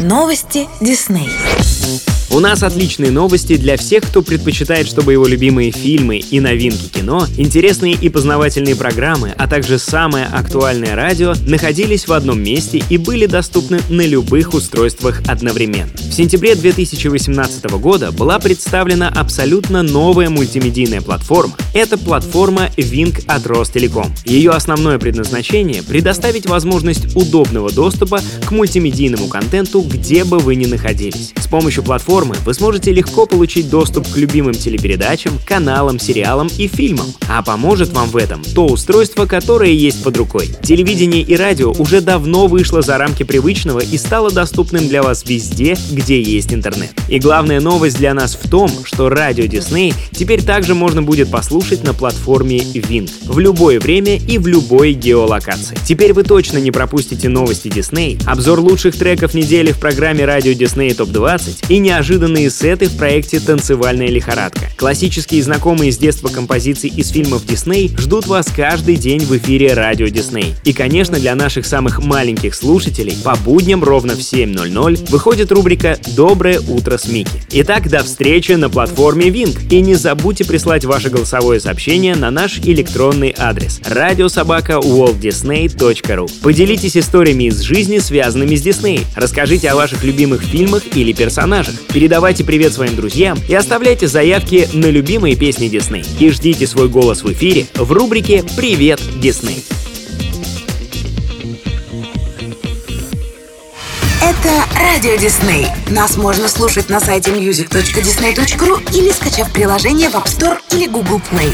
Новости Дисней. У нас отличные новости для всех, кто предпочитает, чтобы его любимые фильмы и новинки кино, интересные и познавательные программы, а также самое актуальное радио находились в одном месте и были доступны на любых устройствах одновременно. В сентябре 2018 года была представлена абсолютно новая мультимедийная платформа. Это платформа Wing от Ростелеком. Ее основное предназначение — предоставить возможность удобного доступа к мультимедийному контенту, где бы вы ни находились. С помощью платформы платформы вы сможете легко получить доступ к любимым телепередачам, каналам, сериалам и фильмам. А поможет вам в этом то устройство, которое есть под рукой. Телевидение и радио уже давно вышло за рамки привычного и стало доступным для вас везде, где есть интернет. И главная новость для нас в том, что радио Disney теперь также можно будет послушать на платформе Wing в любое время и в любой геолокации. Теперь вы точно не пропустите новости Disney, обзор лучших треков недели в программе радио Disney Топ 20 и неожиданно неожиданные сеты в проекте «Танцевальная лихорадка». Классические знакомые с детства композиции из фильмов Дисней ждут вас каждый день в эфире радио Дисней. И, конечно, для наших самых маленьких слушателей по будням ровно в 7.00 выходит рубрика «Доброе утро с Микки». Итак, до встречи на платформе Wing. И не забудьте прислать ваше голосовое сообщение на наш электронный адрес радиособака waltdisney.ru. Поделитесь историями из жизни, связанными с Дисней. Расскажите о ваших любимых фильмах или персонажах. Передавайте привет своим друзьям и оставляйте заявки на любимые песни Дисней. И ждите свой голос в эфире в рубрике «Привет, Дисней». Это Радио Дисней. Нас можно слушать на сайте music.disney.ru или скачав приложение в App Store или Google Play.